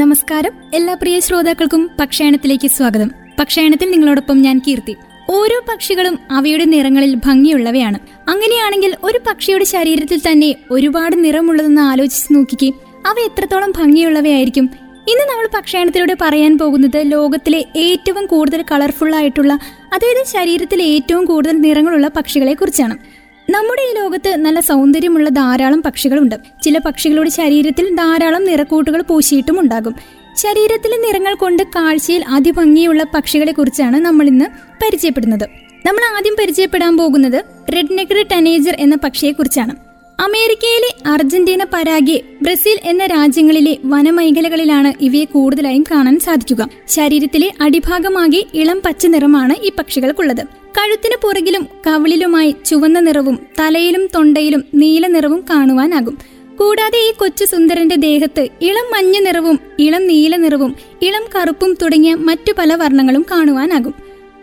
നമസ്കാരം. എല്ലാ പ്രിയ ശ്രോതാക്കൾക്കും പക്ഷായണത്തിലേക്ക് സ്വാഗതം. പക്ഷായണത്തിൽ നിങ്ങളോടൊപ്പം ഞാൻ കീർത്തി. ഓരോ പക്ഷികളും അവയുടെ നിറങ്ങളിൽ ഭംഗിയുള്ളവയാണ്. അങ്ങനെയാണെങ്കിൽ ഒരു പക്ഷിയുടെ ശരീരത്തിൽ തന്നെ ഒരുപാട് നിറമുള്ളതെന്ന് ആലോചിച്ച് നോക്കിക്കേ അവ എത്രത്തോളം ഭംഗിയുള്ളവയായിരിക്കും. ഇന്ന് നമ്മൾ പക്ഷായണത്തിലൂടെ പറയാൻ പോകുന്നത് ലോകത്തിലെ ഏറ്റവും കൂടുതൽ കളർഫുൾ ആയിട്ടുള്ള അതായത് ശരീരത്തിലെ ഏറ്റവും കൂടുതൽ നിറങ്ങളുള്ള പക്ഷികളെ കുറിച്ചാണ് നമ്മുടെ ഈ ലോകത്ത് നല്ല സൗന്ദര്യമുള്ള ധാരാളം പക്ഷികളുണ്ട്. ചില പക്ഷികളുടെ ശരീരത്തിൽ ധാരാളം നിറക്കൂട്ടുകൾ പൂശിയിട്ടും ഉണ്ടാകും. ശരീരത്തിലെ നിറങ്ങൾ കൊണ്ട് കാഴ്ചയിൽ അതിഭംഗിയുള്ള പക്ഷികളെ കുറിച്ചാണ് നമ്മൾ ഇന്ന് പരിചയപ്പെടുന്നത്. നമ്മൾ ആദ്യം പരിചയപ്പെടാൻ പോകുന്നത് റെഡ് നെക്കഡ് ടനേജർ എന്ന പക്ഷിയെ പക്ഷിയെക്കുറിച്ചാണ്. അമേരിക്കയിലെ അർജന്റീന പരാഗ്വെ ബ്രസീൽ എന്ന രാജ്യങ്ങളിലെ വനമേഖലകളിലാണ് ഇവയെ കൂടുതലായും കാണാൻ സാധിക്കുക. ശരീരത്തിലെ അടിഭാഗമാകെ ഇളം പച്ച നിറമാണ് ഈ പക്ഷികൾക്കുള്ളത്. കഴുത്തിന് പുറകിലും കവിളിലുമായി ചുവന്ന നിറവും തലയിലും തൊണ്ടയിലും നീല നിറവും കാണുവാനാകും. കൂടാതെ ഈ കൊച്ചു സുന്ദരന്റെ ദേഹത്ത് ഇളം മഞ്ഞ നിറവും ഇളം നീല നിറവും ഇളം കറുപ്പും തുടങ്ങിയ മറ്റു പല വർണങ്ങളും കാണുവാനാകും.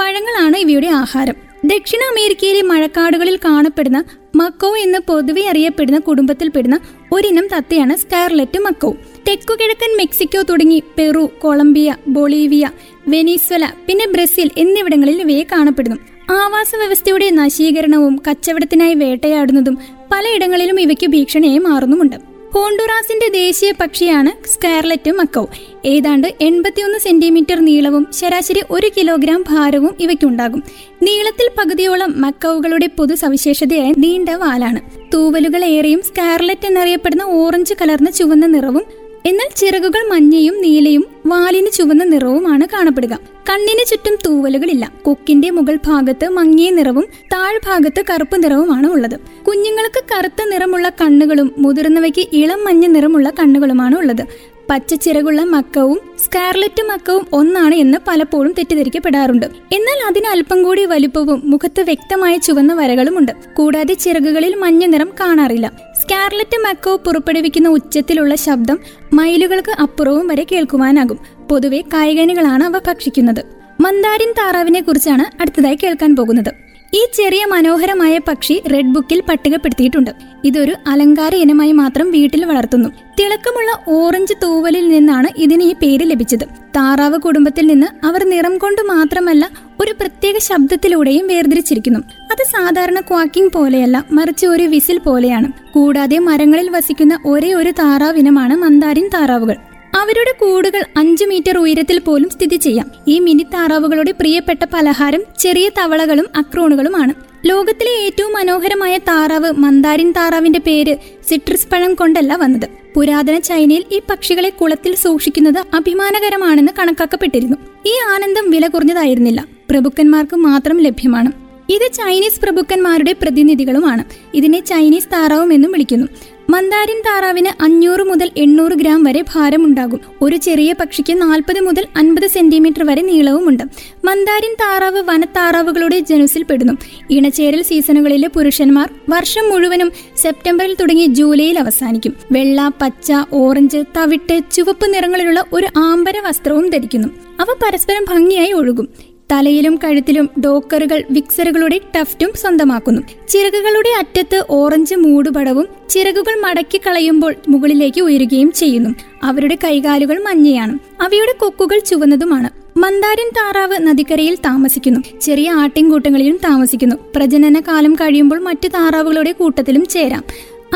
പഴങ്ങളാണ് ഇവയുടെ ആഹാരം. ദക്ഷിണ അമേരിക്കയിലെ മഴക്കാടുകളിൽ കാണപ്പെടുന്ന മക്കോ എന്ന് പൊതുവെ അറിയപ്പെടുന്ന കുടുംബത്തിൽപ്പെടുന്ന ഒരിനം തത്തയാണ് സ്കാർലറ്റ് മക്കോ. തെക്കുകിഴക്കൻ മെക്സിക്കോ തുടങ്ങി പെറു കൊളംബിയ ബൊളീവിയ വെനീസ്വല പിന്നെ ബ്രസീൽ എന്നിവിടങ്ങളിൽ ഇവയെ കാണപ്പെടുന്നു. ആവാസ വ്യവസ്ഥയുടെ നശീകരണവും കച്ചവടത്തിനായി വേട്ടയാടുന്നതും പലയിടങ്ങളിലും ഇവയ്ക്ക് ഭീഷണിയായി മാറുന്നുമുണ്ട്. ഹോണ്ടുറാസിന്റെ ദേശീയ പക്ഷിയാണ് സ്കാർലറ്റ് മക്കോ. ഏതാണ്ട് എൺപത്തിയൊന്ന് സെന്റിമീറ്റർ നീളവും ശരാശരി ഒരു കിലോഗ്രാം ഭാരവും ഇവയ്ക്കുണ്ടാകും. നീളത്തിൽ പകുതിയോളം മക്കവുകളുടെ പൊതു സവിശേഷതയായ നീണ്ട വാലാണ്. തൂവലുകൾ ഏറെയും സ്കാർലറ്റ് എന്നറിയപ്പെടുന്ന ഓറഞ്ച് കലർന്ന ചുവന്ന നിറവും എന്നാൽ ചിറകുകൾ മഞ്ഞയും നീലയും വാലിന് ചുവന്ന നിറവുമാണ് കാണപ്പെടുക. കണ്ണിന് ചുറ്റും തൂവലുകളില്ല. കൊക്കിന്റെ മുകൾ ഭാഗത്ത് മങ്ങിയ നിറവും താഴ്ഭാഗത്ത് കറുപ്പ് നിറവുമാണ് ഉള്ളത്. കുഞ്ഞുങ്ങൾക്ക് കറുത്ത നിറമുള്ള കണ്ണുകളും മുതിർന്നവയ്ക്ക് ഇളം മഞ്ഞ നിറമുള്ള കണ്ണുകളുമാണ് ഉള്ളത്. പച്ച ചിറകുള്ള മക്കവും സ്കാർലറ്റ് മക്കവും ഒന്നാണ് എന്ന് പലപ്പോഴും തെറ്റിദ്ധരിക്കപ്പെടാറുണ്ട്. എന്നാൽ അതിന് അല്പം കൂടി വലുപ്പവും മുഖത്ത് വ്യക്തമായ ചുവന്ന വരകളുമുണ്ട്. കൂടാതെ ചിറകുകളിൽ മഞ്ഞ നിറം കാണാറില്ല. സ്കാർലറ്റ് മക്കോ പുറപ്പെടുവിക്കുന്ന ഉച്ചത്തിലുള്ള ശബ്ദം മൈലുകൾക്ക് അപ്പുറവും വരെ കേൾക്കുവാനാകും. പൊതുവെ കായികനികളാണ് അവ ഭക്ഷിക്കുന്നത്. മന്ദാരിൻ താറാവിനെ കുറിച്ചാണ് അടുത്തതായി കേൾക്കാൻ പോകുന്നത്. ഈ ചെറിയ മനോഹരമായ പക്ഷി റെഡ് ബുക്കിൽ പട്ടികപ്പെടുത്തിയിട്ടുണ്ട്. ഇതൊരു അലങ്കാര ഇനമായി മാത്രം വീട്ടിൽ വളർത്തുന്നു. തിളക്കമുള്ള ഓറഞ്ച് തൂവലിൽ നിന്നാണ് ഇതിന് ഈ പേര് ലഭിച്ചത്. താറാവ് കുടുംബത്തിൽ നിന്ന് അവർ നിറം കൊണ്ട് മാത്രമല്ല ഒരു പ്രത്യേക ശബ്ദത്തിലൂടെയും വേർതിരിച്ചിരിക്കുന്നു. അത് സാധാരണ ക്വാക്കിംഗ് പോലെയല്ല മറിച്ച് ഒരു വിസിൽ പോലെയാണ്. കൂടാതെ മരങ്ങളിൽ വസിക്കുന്ന ഒരേ ഒരു താറാവിനമാണ് മന്ദാരിൻ താറാവുകൾ. അവരുടെ കൂടുകൾ അഞ്ചു മീറ്റർ ഉയരത്തിൽ പോലും സ്ഥിതി ചെയ്യാം. ഈ മിനി താറാവുകളുടെ പ്രിയപ്പെട്ട പലഹാരം ചെറിയ തവളകളും അക്രോണുകളുമാണ്. ലോകത്തിലെ ഏറ്റവും മനോഹരമായ താറാവ് മന്ദാരിൻ താറാവിന്റെ പേര് സിട്രസ് പഴം കൊണ്ടല്ല വന്നത്. പുരാതന ചൈനയിൽ ഈ പക്ഷികളെ കുളത്തിൽ സൂക്ഷിക്കുന്നത് അഭിമാനകരമാണെന്ന് കണക്കാക്കപ്പെട്ടിരുന്നു. ഈ ആനന്ദം വില കുറഞ്ഞതായിരുന്നില്ല. പ്രഭുക്കന്മാർക്ക് മാത്രം ലഭ്യമാണ്. ഇത് ചൈനീസ് പ്രഭുക്കന്മാരുടെ പ്രതിനിധികളുമാണ്. ഇതിനെ ചൈനീസ് താറാവും എന്നും വിളിക്കുന്നു. മന്ദാരിൻ താറാവിന് അഞ്ഞൂറ് മുതൽ എണ്ണൂറ് ഗ്രാം വരെ ഭാരമുണ്ടാകും. ഒരു ചെറിയ പക്ഷിക്ക് നാൽപ്പത് മുതൽ അൻപത് സെന്റിമീറ്റർ വരെ നീളവുമുണ്ട്. മന്ദാരിൻ താറാവ് വനത്താറാവുകളുടെ ജനുസിൽ പെടുന്നു. ഇണചേരൽ സീസണുകളിലെ പുരുഷന്മാർ വർഷം മുഴുവനും സെപ്റ്റംബറിൽ തുടങ്ങി ജൂലൈയിൽ അവസാനിക്കും. വെള്ള പച്ച ഓറഞ്ച് തവിട്ട് ചുവപ്പ് നിറങ്ങളിലുള്ള ഒരു ആംബര വസ്ത്രവും ധരിക്കുന്നു. അവ പരസ്പരം ഭംഗിയായി ഒഴുകും. തലയിലും കഴുത്തിലും ഡോക്കറുകൾ വിക്സറുകളുടെ ടഫ്റ്റും സ്വന്തമാക്കുന്നു. ചിറകുകളുടെ അറ്റത്ത് ഓറഞ്ച് മൂടുപടവും ചിറകുകൾ മടക്കി കളയുമ്പോൾ മുകളിലേക്ക് ഉയരുകയും ചെയ്യുന്നു. അവരുടെ കൈകാലുകൾ മഞ്ഞയാണ്. അവയുടെ കൊക്കുകൾ ചുവന്നതുമാണ്. മന്ദാരൻ താറാവ് നദിക്കരയിൽ താമസിക്കുന്നു. ചെറിയ ആട്ടിൻകൂട്ടങ്ങളിലും താമസിക്കുന്നു. പ്രജനന കാലം കഴിയുമ്പോൾ മറ്റു താറാവുകളുടെ കൂട്ടത്തിലും ചേരാം.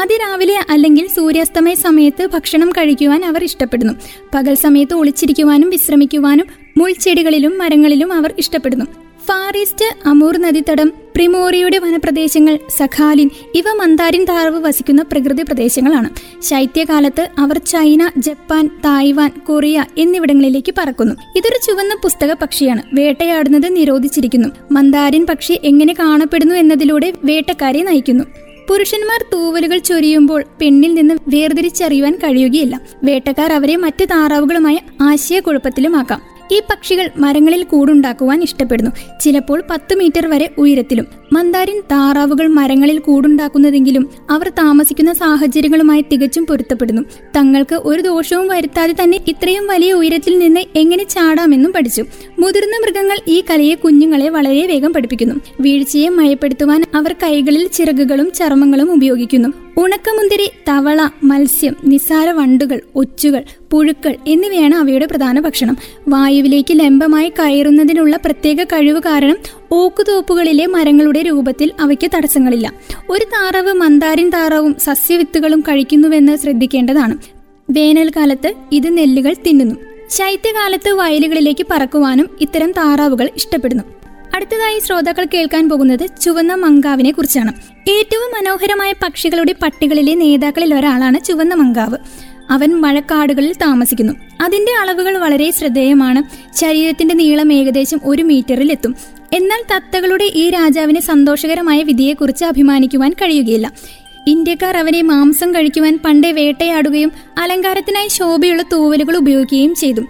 അതിരാവിലെ അല്ലെങ്കിൽ സൂര്യാസ്തമയ സമയത്ത് ഭക്ഷണം കഴിക്കുവാൻ അവർ ഇഷ്ടപ്പെടുന്നു. പകൽ സമയത്ത് ഒളിച്ചിരിക്കുവാനും വിശ്രമിക്കുവാനും മുൾച്ചെടികളിലും മരങ്ങളിലും അവർ ഇഷ്ടപ്പെടുന്നു. ഫാർ ഈസ്റ്റ് അമൂർ നദീതടം പ്രിമോറിയുടെ വനപ്രദേശങ്ങൾ സഖാലിൻ ഇവ മന്ദാരിൻ താറവ് വസിക്കുന്ന പ്രകൃതി പ്രദേശങ്ങളാണ്. ശൈത്യകാലത്ത് അവർ ചൈന ജപ്പാൻ തായ്വാൻ കൊറിയ എന്നിവിടങ്ങളിലേക്ക് പറക്കുന്നു. ഇതൊരു ചുവന്ന പുസ്തക പക്ഷിയാണ്. വേട്ടയാടുന്നത് നിരോധിച്ചിരിക്കുന്നു. മന്ദാരിൻ പക്ഷി എങ്ങനെ കാണപ്പെടുന്നു എന്നതിലൂടെ വേട്ടക്കാരെ നയിക്കുന്നു. പുരുഷന്മാർ തൂവലുകൾ ചൊരിയുമ്പോൾ പെണ്ണിൽ നിന്ന് വേർതിരിച്ചറിയുവാൻ കഴിയുകയില്ല. വേട്ടക്കാർ അവരെ മറ്റ് താറാവുകളുമായി ആശയക്കുഴപ്പത്തിലുമാക്കാം. ഈ പക്ഷികൾ മരങ്ങളിൽ കൂടുണ്ടാക്കുവാൻ ഇഷ്ടപ്പെടുന്നു. ചിലപ്പോൾ പത്ത് മീറ്റർ വരെ ഉയരത്തിലും. മന്ദാരിൻ താറാവുകൾ മരങ്ങളിൽ കൂടുണ്ടാക്കുന്നതെങ്കിലും അവർ താമസിക്കുന്ന സാഹചര്യങ്ങളുമായി തികച്ചും പൊരുത്തപ്പെടുന്നു. തങ്ങൾക്ക് ഒരു ദോഷവും വരുത്താതെ തന്നെ ഇത്രയും വലിയ ഉയരത്തിൽ നിന്ന് എങ്ങനെ ചാടാമെന്നും പഠിച്ചു. മുതിർന്ന മൃഗങ്ങൾ ഈ കലയെ കുഞ്ഞുങ്ങളെ വളരെ വേഗം പഠിപ്പിക്കുന്നു. വീഴ്ചയെ മയപ്പെടുത്തുവാൻ അവർ കൈകളിൽ ചിറകുകളും ചർമ്മങ്ങളും ഉപയോഗിക്കുന്നു. ഉണക്കമുന്തിരി തവള മത്സ്യം നിസാര വണ്ടുകൾ ഒച്ചുകൾ പുഴുക്കൾ എന്നിവയാണ് അവയുടെ പ്രധാന ഭക്ഷണം. വായുവിലേക്ക് ലംബമായി കയറുന്നതിനുള്ള പ്രത്യേക കഴിവ് കാരണം ഓക്കുതോപ്പുകളിലെ മരങ്ങളുടെ രൂപത്തിൽ അവയ്ക്ക് തടസ്സങ്ങളില്ല. ഒരു താറാവ് മന്ദാരിൻ താറാവും സസ്യവിത്തുകളും കഴിക്കുന്നുവെന്ന് ശ്രദ്ധിക്കേണ്ടതാണ്. വേനൽക്കാലത്ത് ഇത് നെല്ലുകൾ തിന്നുന്നു. ശൈത്യകാലത്ത് വയലുകളിലേക്ക് പറക്കുവാനും ഇത്തരം താറാവുകൾ ഇഷ്ടപ്പെടുന്നു. അടുത്തതായി ശ്രോതാക്കൾ കേൾക്കാൻ പോകുന്നത് ചുവന്ന മങ്കാവിനെ കുറിച്ചാണ്. ഏറ്റവും മനോഹരമായ പക്ഷികളുടെ പട്ടികളിലെ നേതാക്കളിൽ ഒരാളാണ് ചുവന്ന മങ്കാവ്. അവൻ മഴക്കാടുകളിൽ താമസിക്കുന്നു. അതിന്റെ അളവുകൾ വളരെ ശ്രദ്ധേയമാണ്. ശരീരത്തിന്റെ നീളം ഏകദേശം ഒരു മീറ്ററിൽ എത്തും. എന്നാൽ തത്തകളുടെ ഈ രാജാവിന് സന്തോഷകരമായ വിധിയെക്കുറിച്ച് അഭിമാനിക്കുവാൻ കഴിയുകയില്ല. ഇന്ത്യക്കാർ അവനെ മാംസം കഴിക്കുവാൻ പണ്ടേ വേട്ടയാടുകയും അലങ്കാരത്തിനായി ശോഭയുള്ള തൂവലുകൾ ഉപയോഗിക്കുകയും ചെയ്തു.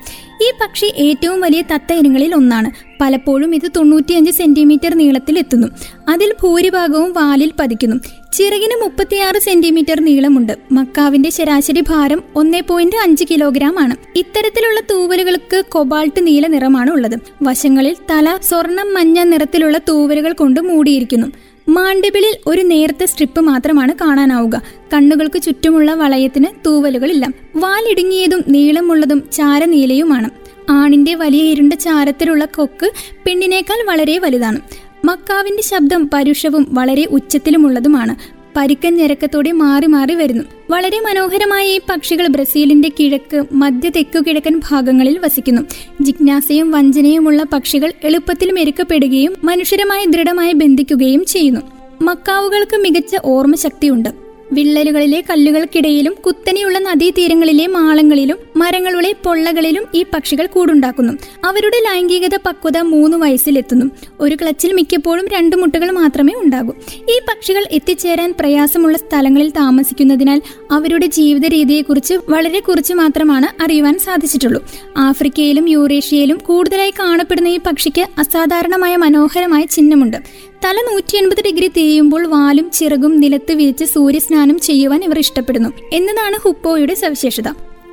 ഈ പക്ഷി ഏറ്റവും വലിയ തത്ത ഇനങ്ങളിൽ ഒന്നാണ്. പലപ്പോഴും ഇത് തൊണ്ണൂറ്റിയഞ്ച് സെന്റിമീറ്റർ നീളത്തിൽ എത്തുന്നു. അതിൽ ഭൂരിഭാഗവും വാലിൽ പതിക്കുന്നു. ചിറകിന് മുപ്പത്തിയാറ് സെന്റിമീറ്റർ നീളമുണ്ട്. മക്കാവിന്റെ ശരാശരി ഭാരം ഒന്നേ പോയിന്റ് അഞ്ച് കിലോഗ്രാം ആണ്. ഇത്തരത്തിലുള്ള തൂവലുകൾക്ക് കൊബാൾട്ട് നീല നിറമാണ് ഉള്ളത്. വശങ്ങളിൽ തല സ്വർണം മഞ്ഞ നിറത്തിലുള്ള തൂവലുകൾ കൊണ്ട് മൂടിയിരിക്കുന്നു. മാണ്ടിബിളിൽ ഒരു നേർത്ത സ്ട്രിപ്പ് മാത്രമാണ് കാണാനാവുക. കണ്ണുകൾക്ക് ചുറ്റുമുള്ള വളയത്തിന് തൂവലുകളില്ല. വാലിടുങ്ങിയതും നീളമുള്ളതും ചാരനീലയുമാണ്. ആണിന്റെ വലിയ ഇരുണ്ട ചാരത്തിലുള്ള കൊക്ക് പെണ്ണിനേക്കാൾ വളരെ വലുതാണ്. മക്കാവിന്റെ ശബ്ദം പരുഷവും വളരെ ഉച്ചത്തിലുമുള്ളതുമാണ്. പരിക്കൻ ഞരക്കത്തോടെ മാറി മാറി വരുന്നു. വളരെ മനോഹരമായ ഈ പക്ഷികൾ ബ്രസീലിന്റെ കിഴക്ക് മധ്യ തെക്കു കിഴക്കൻ ഭാഗങ്ങളിൽ വസിക്കുന്നു. ജിജ്ഞാസയും വഞ്ചനയുമുള്ള പക്ഷികൾ എളുപ്പത്തിൽ മെരുക്കപ്പെടുകയും മനുഷ്യരുമായി ദൃഢമായി ബന്ധിക്കുകയും ചെയ്യുന്നു. മക്കാവുകൾക്ക് മികച്ച ഓർമ്മശക്തിയുണ്ട്. വിള്ളലുകളിലെ കല്ലുകൾക്കിടയിലും കുത്തനെയുള്ള നദീതീരങ്ങളിലെ മാളങ്ങളിലും മരങ്ങളുടെ പൊള്ളകളിലും ഈ പക്ഷികൾ കൂടുണ്ടാക്കുന്നു. അവരുടെ ലൈംഗികത പക്വത മൂന്ന് വയസ്സിലെത്തുന്നു. ഒരു ക്ലച്ചിൽ മിക്കപ്പോഴും രണ്ട് മുട്ടകൾ മാത്രമേ ഉണ്ടാകൂ. ഈ പക്ഷികൾ എത്തിച്ചേരാൻ പ്രയാസമുള്ള സ്ഥലങ്ങളിൽ താമസിക്കുന്നതിനാൽ അവരുടെ ജീവിത രീതിയെക്കുറിച്ച് വളരെ കുറച്ച് മാത്രമാണ് അറിയുവാൻ സാധിച്ചിട്ടുള്ളൂ. ആഫ്രിക്കയിലും യൂറേഷ്യയിലും കൂടുതലായി കാണപ്പെടുന്ന ഈ പക്ഷിക്ക് അസാധാരണമായ മനോഹരമായ ചിഹ്നമുണ്ട്. തല നൂറ്റി എൺപത് ഡിഗ്രി തിരിയുമ്പോൾ വാലും ചിറകും നിലത്ത് വിരിച്ച് സൂര്യസ്നാനം ചെയ്യുവാൻ ഇവർ ഇഷ്ടപ്പെടുന്നു എന്നതാണ് ഹുപ്പോയുടെ സവിശേഷത.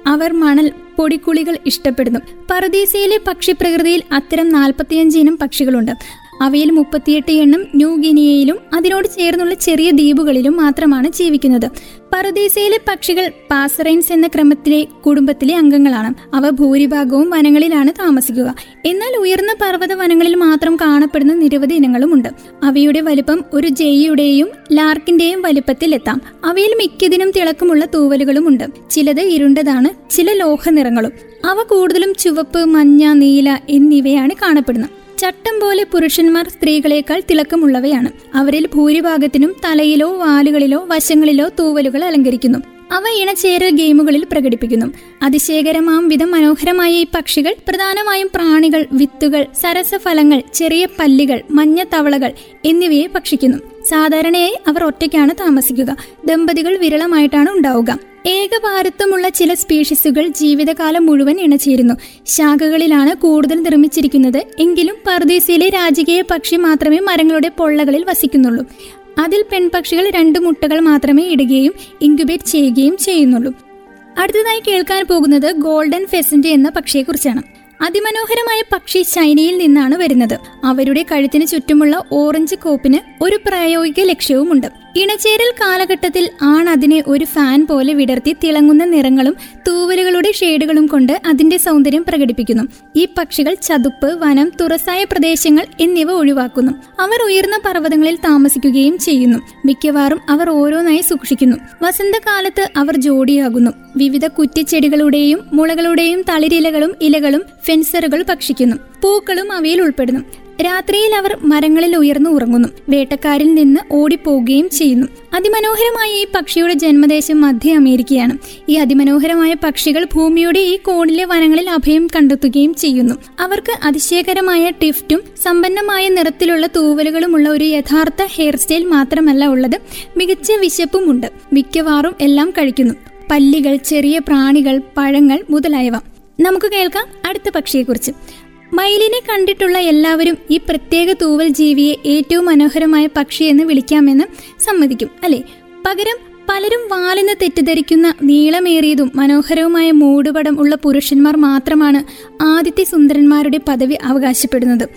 അവർ മണൽ പൊടിക്കുളികൾ ഇഷ്ടപ്പെടുന്നു. പറദീസയിലെ പക്ഷിപ്രകൃതിയിൽ അത്തരം നാൽപ്പത്തിയഞ്ച് ഇനം പക്ഷികളുണ്ട്. അവയിൽ മുപ്പത്തിയെട്ട് എണ്ണം ന്യൂ ഗിനിയയിലും അതിനോട് ചേർന്നുള്ള ചെറിയ ദ്വീപുകളിലും മാത്രമാണ് ജീവിക്കുന്നത്. പറുദീസയിലെ പക്ഷികൾ പാസറൈൻസ് എന്ന ക്രമത്തിലെ കുടുംബത്തിലെ അംഗങ്ങളാണ്. അവ ഭൂരിഭാഗവും വനങ്ങളിലാണ് താമസിക്കുക. എന്നാൽ ഉയർന്ന പർവത വനങ്ങളിൽ മാത്രം കാണപ്പെടുന്ന നിരവധി ഇനങ്ങളുമുണ്ട്. അവയുടെ വലുപ്പം ഒരു ജെയ്യുടെയും ലാർക്കിന്റെയും വലുപ്പത്തിൽ എത്താം അവയിൽ മിക്കതിനും തിളക്കമുള്ള തൂവലുകളുമുണ്ട്. ചിലത് ഇരുണ്ടതാണ് ചില ലോഹ നിറങ്ങളും അവ കൂടുതലും ചുവപ്പ് മഞ്ഞ നീല എന്നിവയാണ് കാണപ്പെടുന്നത്. ചട്ടം പോലെ പുരുഷന്മാർ സ്ത്രീകളെക്കാൾ തിളക്കമുള്ളവയാണ്. അവരിൽ ഭൂരിഭാഗത്തിനും തലയിലോ വാലുകളിലോ വശങ്ങളിലോ തൂവലുകൾ അലങ്കരിക്കുന്നു. അവ ഇണചേരൽ ഗെയിമുകളിൽ പ്രകടിപ്പിക്കുന്നു. അതിശയകരമാം വിധം മനോഹരമായ ഈ പക്ഷികൾ പ്രധാനമായും പ്രാണികൾ വിത്തുകൾ സരസഫലങ്ങൾ ചെറിയ പല്ലികൾ മഞ്ഞ തവളകൾ എന്നിവയെ ഭക്ഷിക്കുന്നു. സാധാരണയായി അവർ ഒറ്റയ്ക്കാണ് താമസിക്കുക. ദമ്പതികൾ വിരളമായിട്ടാണ് ഉണ്ടാവുക. ഏകഭാരത്വമുള്ള ചില സ്പീഷീസുകൾ ജീവിതകാലം മുഴുവൻ ഇണചേരുന്നു. ശാഖകളിലാണ് കൂടുതൽ നിർമ്മിച്ചിരിക്കുന്നത്. എങ്കിലും പർദീസയിലെ രാജകീയ പക്ഷി മാത്രമേ മരങ്ങളുടെ പൊള്ളകളിൽ വസിക്കുന്നുള്ളൂ. അതിൽ പെൺപക്ഷികൾ രണ്ട് മുട്ടകൾ മാത്രമേ ഇടുകയും ഇൻക്യുബേറ്റ് ചെയ്യുകയും ചെയ്യുന്നുള്ളൂ. അടുത്തതായി കേൾക്കാൻ പോകുന്നത് ഗോൾഡൻ ഫെസന്റ് എന്ന പക്ഷിയെക്കുറിച്ചാണ്. അതിമനോഹരമായ പക്ഷി ചൈനയിൽ നിന്നാണ് വരുന്നത്. അവരുടെ കഴുത്തിന് ചുറ്റുമുള്ള ഓറഞ്ച് കോപ്പിന് ഒരു പ്രായോഗിക ലക്ഷ്യവുമുണ്ട്. ഇണചേരൽ കാലഘട്ടത്തിൽ ആൺ അതിനെ ഒരു ഫാൻ പോലെ വിടർത്തി തിളങ്ങുന്ന നിറങ്ങളും തൂവലുകളുടെ ഷെയ്ഡുകളും കൊണ്ട് അതിന്റെ സൗന്ദര്യം പ്രകടിപ്പിക്കുന്നു. ഈ പക്ഷികൾ ചതുപ്പ് വനം തുറസായ പ്രദേശങ്ങൾ എന്നിവ ഒഴിവാക്കുന്നു. അവർ ഉയർന്ന പർവതങ്ങളിൽ താമസിക്കുകയും ചെയ്യുന്നു. മിക്കവാറും അവർ ഓരോന്നായി സൂക്ഷിക്കുന്നു. വസന്തകാലത്ത് അവർ ജോഡിയാകുന്നു. വിവിധ കുറ്റിച്ചെടികളുടെയും മുളകളുടെയും തളിരിലകളും ഇലകളും ഫെൻസറുകൾ ഭക്ഷിക്കുന്നു. പൂക്കളും അവയിൽ ഉൾപ്പെടുന്നു. രാത്രിയിൽ അവർ മരങ്ങളിൽ ഉയർന്നു ഉറങ്ങുന്നു. വേട്ടക്കാരിൽ നിന്ന് ഓടിപ്പോവുകയും ചെയ്യുന്നു. അതിമനോഹരമായ ഈ പക്ഷിയുടെ ജന്മദേശം മധ്യ അമേരിക്കയാണ്. ഈ അതിമനോഹരമായ പക്ഷികൾ ഭൂമിയുടെ ഈ കോണിലെ വനങ്ങളിൽ അഭയം കണ്ടെത്തുകയും ചെയ്യുന്നു. അവർക്ക് അതിശയകരമായ ടിഫ്റ്റും സമ്പന്നമായ നിറത്തിലുള്ള തൂവലുകളുമുള്ള ഒരു യഥാർത്ഥ ഹെയർ സ്റ്റൈൽ മാത്രമല്ല ഉള്ളത്. മികച്ച വിശപ്പുമുണ്ട്. മിക്കവാറും എല്ലാം കഴിക്കുന്നു. പല്ലികൾ ചെറിയ പ്രാണികൾ പഴങ്ങൾ മുതലായവ. നമുക്ക് കേൾക്കാം അടുത്ത പക്ഷിയെക്കുറിച്ച്. മയിലിനെ കണ്ടിട്ടുള്ള എല്ലാവരും ഈ പ്രത്യേക തൂവൽ ജീവിയെ ഏറ്റവും മനോഹരമായ പക്ഷി എന്ന് വിളിക്കാമെന്ന് സമ്മതിക്കും അല്ലെ? പകരം പലരും വാലെന്ന് തെറ്റിദ്ധരിക്കുന്ന നീളമേറിയതും മനോഹരവുമായ മൂടുപടം ഉള്ള പുരുഷന്മാർ മാത്രമാണ് ആദിത്യ സുന്ദരന്മാരുടെ പദവി അവകാശപ്പെടുന്നത്.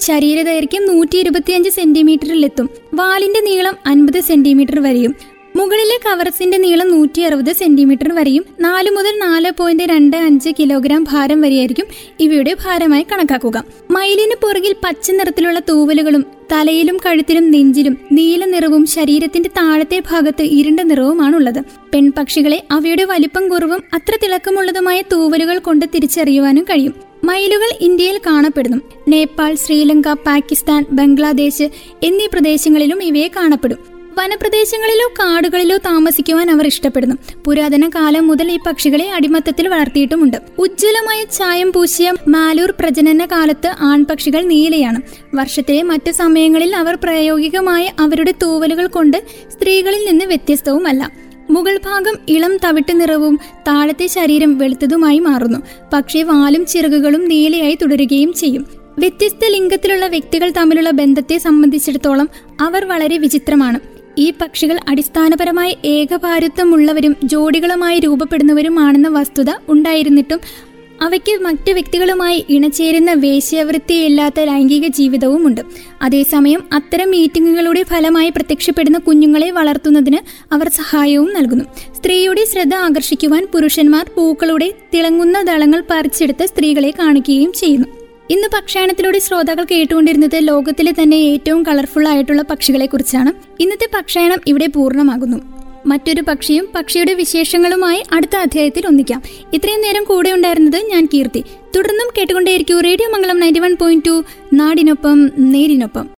ശരീരദൈർഘ്യം നൂറ്റി ഇരുപത്തിയഞ്ച് സെന്റിമീറ്ററിലെത്തും. വാലിന്റെ നീളം അൻപത് സെന്റിമീറ്റർ വരെയും. മുകളിലെ കവറസിന്റെ നീളം നൂറ്റി അറുപത് സെന്റിമീറ്റർ വരെയും നാല് മുതൽ നാല് പോയിന്റ് രണ്ട് അഞ്ച് കിലോഗ്രാം ഭാരം വരെയായിരിക്കും ഇവയുടെ ഭാരമായി കണക്കാക്കുക. മയിലിന് പുറകിൽ പച്ച നിറത്തിലുള്ള തൂവലുകളും തലയിലും കഴുത്തിലും നെഞ്ചിലും നീല നിറവും ശരീരത്തിന്റെ താഴത്തെ ഭാഗത്ത് ഇരുണ്ട നിറവുമാണുള്ളത്. പെൺപക്ഷികളെ അവയുടെ വലിപ്പം കുറവും അത്ര തിളക്കമുള്ളതുമായ തൂവലുകൾ കൊണ്ട് തിരിച്ചറിയുവാനും കഴിയും. മയിലുകൾ ഇന്ത്യയിൽ കാണപ്പെടുന്നു. നേപ്പാൾ ശ്രീലങ്ക പാകിസ്ഥാൻ ബംഗ്ലാദേശ് എന്നീ പ്രദേശങ്ങളിലും ഇവയെ കാണപ്പെടും. വനപ്രദേശങ്ങളിലോ കാടുകളിലോ താമസിക്കുവാൻ അവർ ഇഷ്ടപ്പെടുന്നു. പുരാതന കാലം മുതൽ ഈ പക്ഷികളെ അടിമത്തത്തിൽ വളർത്തിയിട്ടുമുണ്ട്. ഉജ്ജ്വലമായ ചായം പൂശിയ മാലൂർ പ്രജനന കാലത്ത് ആൺപക്ഷികൾ നീലയാണ്. വർഷത്തിലെ മറ്റു സമയങ്ങളിൽ അവർ പ്രായോഗികമായ അവരുടെ തൂവലുകൾ കൊണ്ട് സ്ത്രീകളിൽ നിന്ന് വ്യത്യസ്തവുമല്ല. മുകൾ ഭാഗം ഇളം തവിട്ട് നിറവും താഴത്തെ ശരീരം വെളുത്തതുമായി മാറുന്നു. പക്ഷേ വാലും ചിറകുകളും നീലയായി തുടരുകയും ചെയ്യും. വ്യത്യസ്ത ലിംഗത്തിലുള്ള വ്യക്തികൾ തമ്മിലുള്ള ബന്ധത്തെ സംബന്ധിച്ചിടത്തോളം അവർ വളരെ വിചിത്രമാണ്. ഈ പക്ഷികൾ അടിസ്ഥാനപരമായി ഏകഭാരത്വമുള്ളവരും ജോഡികളുമായി രൂപപ്പെടുന്നവരുമാണെന്ന വസ്തുത ഉണ്ടായിരുന്നിട്ടും അവയ്ക്ക് മറ്റു വ്യക്തികളുമായി ഇണചേരുന്ന വേശ്യാവൃത്തിയില്ലാത്ത ലൈംഗിക ജീവിതവുമുണ്ട്. അതേസമയം അത്തരം മീറ്റിങ്ങുകളുടെ ഫലമായി പ്രത്യക്ഷപ്പെടുന്ന കുഞ്ഞുങ്ങളെ വളർത്തുന്നതിന് അവർ സഹായവും നൽകുന്നു. സ്ത്രീയുടെ ശ്രദ്ധ ആകർഷിക്കുവാൻ പുരുഷന്മാർ പൂക്കളുടെ തിളങ്ങുന്ന ദളങ്ങൾ പറിച്ചെടുത്ത് സ്ത്രീകളെ കാണിക്കുകയും ചെയ്യുന്നു. ഇന്ന് പക്ഷായണത്തിലൂടെ ശ്രോതാക്കൾ കേട്ടുകൊണ്ടിരുന്നത് ലോകത്തിലെ തന്നെ ഏറ്റവും കളർഫുൾ ആയിട്ടുള്ള പക്ഷികളെ കുറിച്ചാണ് ഇന്നത്തെ പക്ഷായണം ഇവിടെ പൂർണമാകുന്നു. മറ്റൊരു പക്ഷിയും പക്ഷിയുടെ വിശേഷങ്ങളുമായി അടുത്ത അധ്യായത്തിൽ ഒന്നിക്കാം. ഇത്രയും നേരം കൂടെ ഉണ്ടായിരുന്നത് ഞാൻ കീർത്തി. തുടർന്നും കേട്ടുകൊണ്ടേയിരിക്കും radio Mangalam ninety one point two നാടിനൊപ്പം നേരിനൊപ്പം.